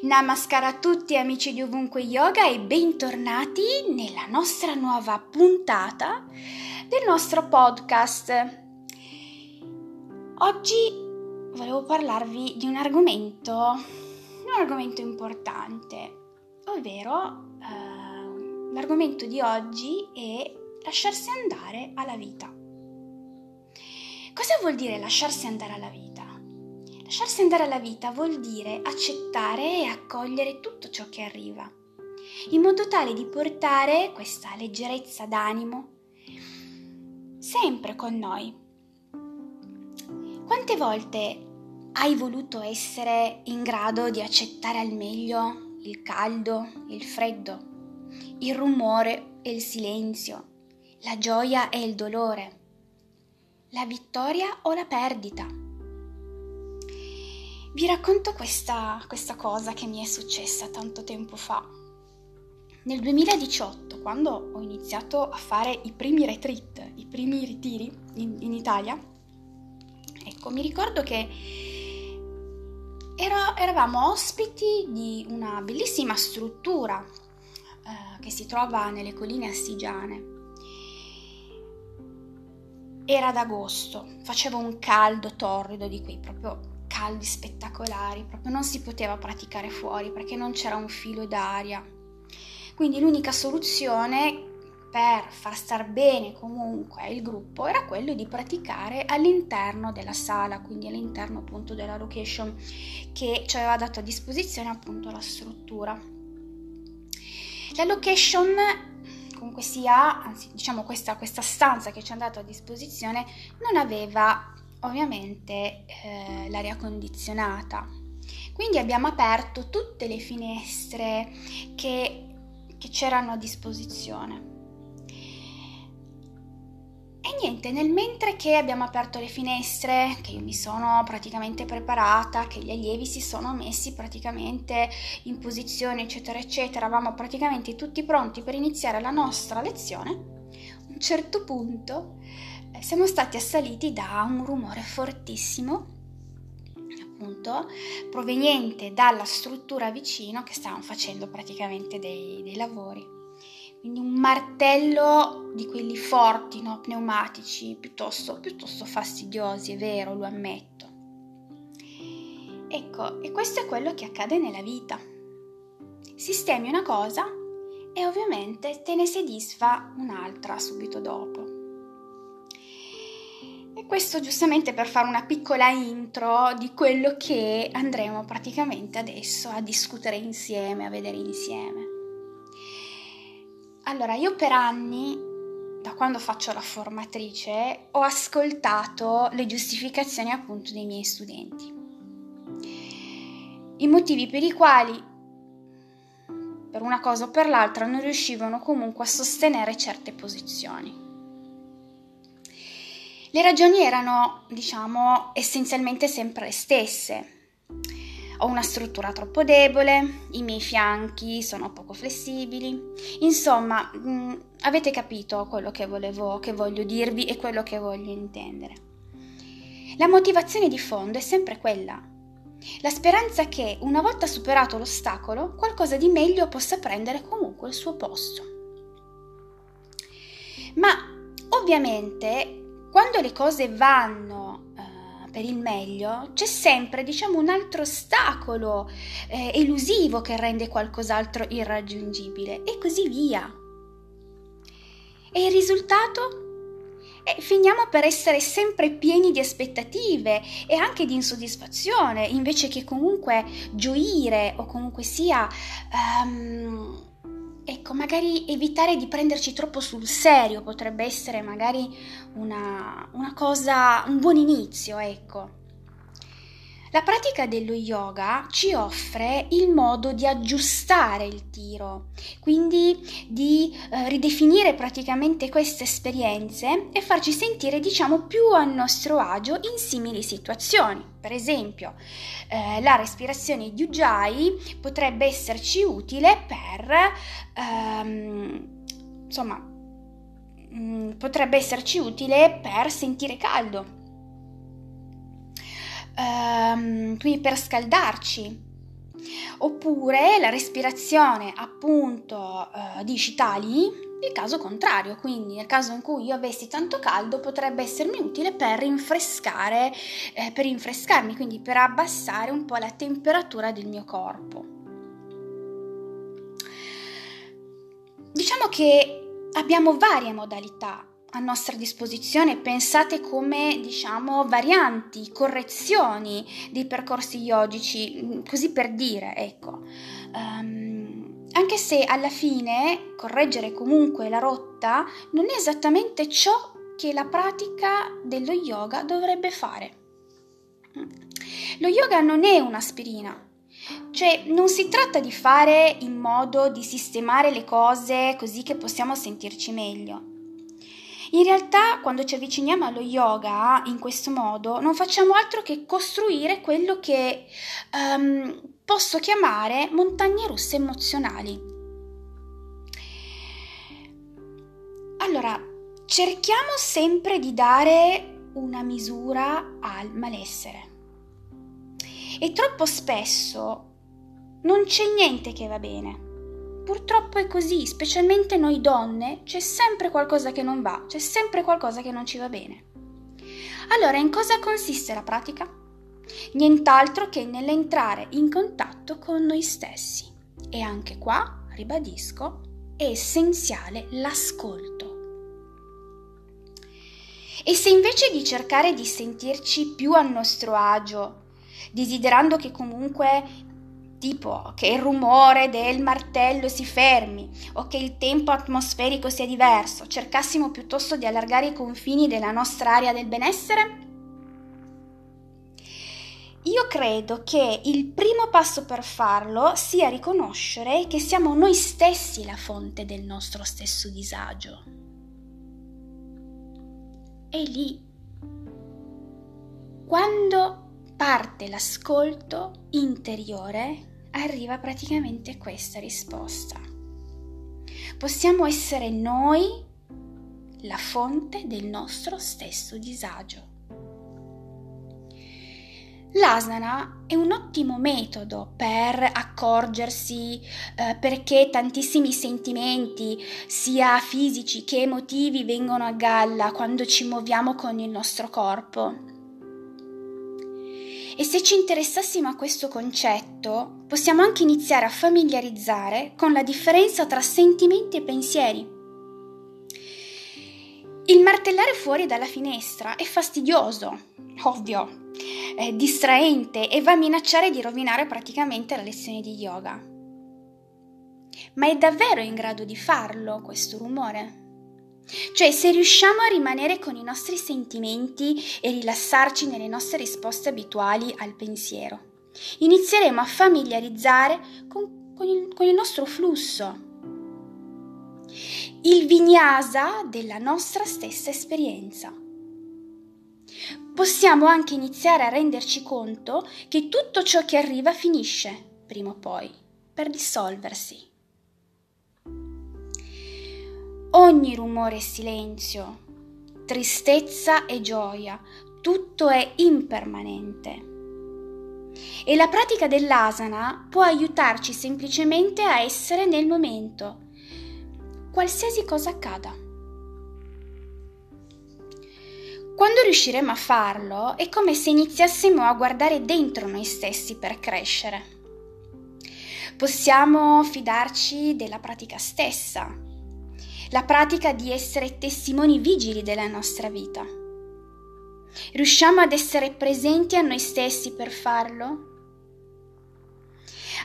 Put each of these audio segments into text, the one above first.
Namaskar a tutti amici di Ovunque Yoga e bentornati nella nostra nuova puntata del nostro podcast. Oggi volevo parlarvi di un argomento, un argomento importante, ovvero eh, l'argomento di oggi è lasciarsi andare alla vita. Cosa vuol dire lasciarsi andare alla vita? Lasciarsi andare alla vita vuol dire accettare e accogliere tutto ciò che arriva, in modo tale di portare questa leggerezza d'animo sempre con noi. Quante volte hai voluto essere in grado di accettare al meglio il caldo, il freddo, il rumore e il silenzio, la gioia e il dolore, la vittoria o la perdita? Vi racconto questa, questa cosa che mi è successa tanto tempo fa. Nel 2018, quando ho iniziato a fare i primi retreat, i primi ritiri in, in Italia, ecco, mi ricordo che era, eravamo ospiti di una bellissima struttura eh, che si trova nelle colline assigiane. Era d'agosto, faceva un caldo torrido di qui, proprio caldi spettacolari, proprio non si poteva praticare fuori perché non c'era un filo d'aria. Quindi l'unica soluzione per far star bene comunque il gruppo era quello di praticare all'interno della sala, quindi all'interno appunto della location che ci aveva dato a disposizione appunto la struttura. La location comunque sia, anzi diciamo questa, questa stanza che ci ha dato a disposizione non aveva ovviamente eh, l'aria condizionata. Quindi abbiamo aperto tutte le finestre che, che c'erano a disposizione. E niente, nel mentre che abbiamo aperto le finestre, che io mi sono praticamente preparata, che gli allievi si sono messi praticamente in posizione, eccetera, eccetera, eravamo praticamente tutti pronti per iniziare la nostra lezione, a un certo punto siamo stati assaliti da un rumore fortissimo appunto proveniente dalla struttura vicino che stavano facendo praticamente dei, dei lavori quindi un martello di quelli forti, no? pneumatici, piuttosto, piuttosto fastidiosi, è vero, lo ammetto. Ecco, e questo è quello che accade nella vita. Sistemi una cosa e ovviamente te ne soddisfa un'altra subito dopo. E questo giustamente per fare una piccola intro di quello che andremo praticamente adesso a discutere insieme, a vedere insieme. Allora, io per anni, da quando faccio la formatrice, ho ascoltato le giustificazioni appunto dei miei studenti. I motivi per i quali, per una cosa o per l'altra, non riuscivano comunque a sostenere certe posizioni. Le ragioni erano, diciamo, essenzialmente sempre le stesse. Ho una struttura troppo debole, i miei fianchi sono poco flessibili. Insomma, mh, mm, avete capito quello che, volevo, che voglio dirvi e quello che voglio intendere. La motivazione di fondo è sempre quella. La speranza che, una volta superato l'ostacolo, qualcosa di meglio possa prendere comunque il suo posto. Ma ovviamente quando le cose vanno uh, per il meglio, c'è sempre, diciamo, un altro ostacolo eh, elusivo che rende qualcos'altro irraggiungibile e così via. E il risultato? E finiamo per essere sempre pieni di aspettative e anche di insoddisfazione, invece che comunque gioire o comunque sia um, ecco, magari evitare di prenderci troppo sul serio potrebbe essere magari una, una cosa, un buon inizio, ecco. La pratica dello yoga ci offre il modo di aggiustare il tiro, quindi di eh, ridefinire praticamente queste esperienze e farci sentire, diciamo, più a nostro agio in simili situazioni. Per esempio, eh, la respirazione di Ujjayi potrebbe esserci utile per, ehm, insomma, mm, potrebbe esserci utile per sentire caldo ehm, quindi per scaldarci, Oppure la respirazione appunto eh, di Shitali il caso contrario, quindi nel caso in cui io avessi tanto caldo potrebbe essermi utile per rinfrescare, eh, per rinfrescarmi, quindi per abbassare un po' la temperatura del mio corpo. Diciamo che abbiamo varie modalità a nostra disposizione, pensate come diciamo varianti, correzioni dei percorsi yogici, così per dire, ecco. Um, anche se alla fine correggere comunque la rotta non è esattamente ciò che la pratica dello yoga dovrebbe fare. Lo yoga non è un'aspirina, cioè non si tratta di fare in modo di sistemare le cose così che possiamo sentirci meglio. In realtà, quando ci avviciniamo allo yoga in questo modo, non facciamo altro che costruire quello che um, posso chiamare montagne russe emozionali. Allora, cerchiamo sempre di dare una misura al malessere. E troppo spesso non c'è niente che va bene. Purtroppo è così, specialmente noi donne, c'è sempre qualcosa che non va, c'è sempre qualcosa che non ci va bene. Allora, in cosa consiste la pratica? Nient'altro che nell'entrare in contatto con noi stessi. E anche qua, ribadisco, è essenziale l'ascolto. E se invece di cercare di sentirci più a nostro agio, desiderando che comunque tipo che il rumore del martello si fermi o che il tempo atmosferico sia diverso, cercassimo piuttosto di allargare i confini della nostra area del benessere? Io credo che il primo passo per farlo sia riconoscere che siamo noi stessi la fonte del nostro stesso disagio. E lì, quando parte l'ascolto interiore, arriva praticamente questa risposta. Possiamo essere noi la fonte del nostro stesso disagio. L'asana è un ottimo metodo per accorgersi eh, perché tantissimi sentimenti, sia fisici che emotivi, vengono a galla quando ci muoviamo con il nostro corpo. E se ci interessassimo a questo concetto, possiamo anche iniziare a familiarizzare con la differenza tra sentimenti e pensieri. Il martellare fuori dalla finestra è fastidioso, ovvio, è distraente e va a minacciare di rovinare praticamente la lezione di yoga. Ma è davvero in grado di farlo questo rumore? Cioè, se riusciamo a rimanere con i nostri sentimenti e rilassarci nelle nostre risposte abituali al pensiero, inizieremo a familiarizzare con, con, il, con il nostro flusso, il vinyasa della nostra stessa esperienza. Possiamo anche iniziare a renderci conto che tutto ciò che arriva finisce, prima o poi, per dissolversi. Ogni rumore è silenzio, tristezza e gioia, tutto è impermanente. E la pratica dell'asana può aiutarci semplicemente a essere nel momento, qualsiasi cosa accada. Quando riusciremo a farlo è come se iniziassimo a guardare dentro noi stessi per crescere. Possiamo fidarci della pratica stessa, la pratica di essere testimoni vigili della nostra vita. Riusciamo ad essere presenti a noi stessi per farlo?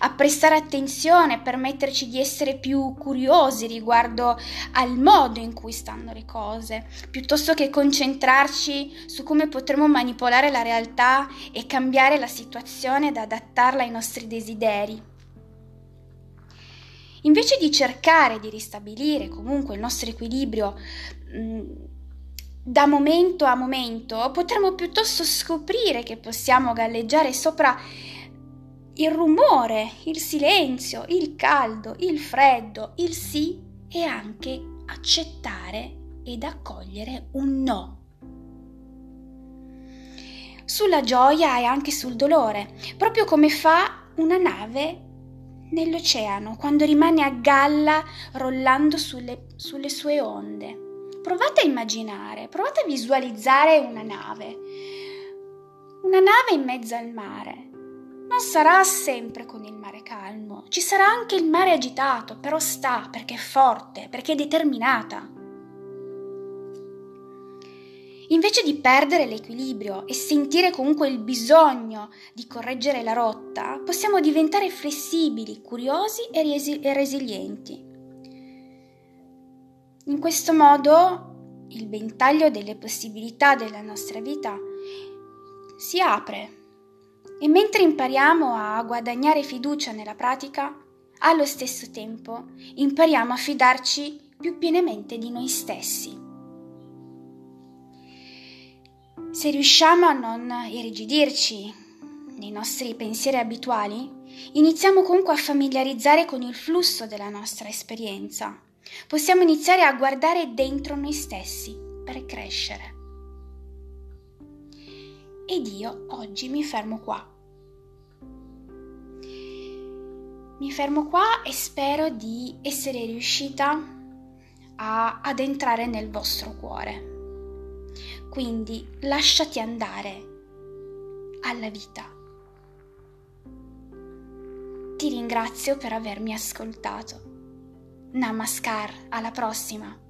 A prestare attenzione, permetterci di essere più curiosi riguardo al modo in cui stanno le cose, piuttosto che concentrarci su come potremo manipolare la realtà e cambiare la situazione ed adattarla ai nostri desideri. Invece di cercare di ristabilire comunque il nostro equilibrio mm, da momento a momento, potremmo piuttosto scoprire che possiamo galleggiare sopra il rumore, il silenzio, il caldo, il freddo, il sì e anche accettare ed accogliere un no. Sulla gioia e anche sul dolore, proprio come fa una nave nell'oceano quando rimane a galla rollando sulle, sulle sue onde. Provate a immaginare, provate a visualizzare una nave. Una nave in mezzo al mare. Non sarà sempre con il mare calmo, ci sarà anche il mare agitato, però sta perché è forte, perché è determinata. Invece di perdere l'equilibrio e sentire comunque il bisogno di correggere la rotta, possiamo diventare flessibili, curiosi e, resi- e resilienti. In questo modo il ventaglio delle possibilità della nostra vita si apre e mentre impariamo a guadagnare fiducia nella pratica, allo stesso tempo impariamo a fidarci più pienamente di noi stessi. Se riusciamo a non irrigidirci nei nostri pensieri abituali, iniziamo comunque a familiarizzare con il flusso della nostra esperienza. Possiamo iniziare a guardare dentro noi stessi per crescere. Ed io oggi mi fermo qua. Mi fermo qua e spero di essere riuscita a, ad entrare nel vostro cuore. Quindi lasciati andare alla vita. Ti ringrazio per avermi ascoltato. Namaskar, alla prossima!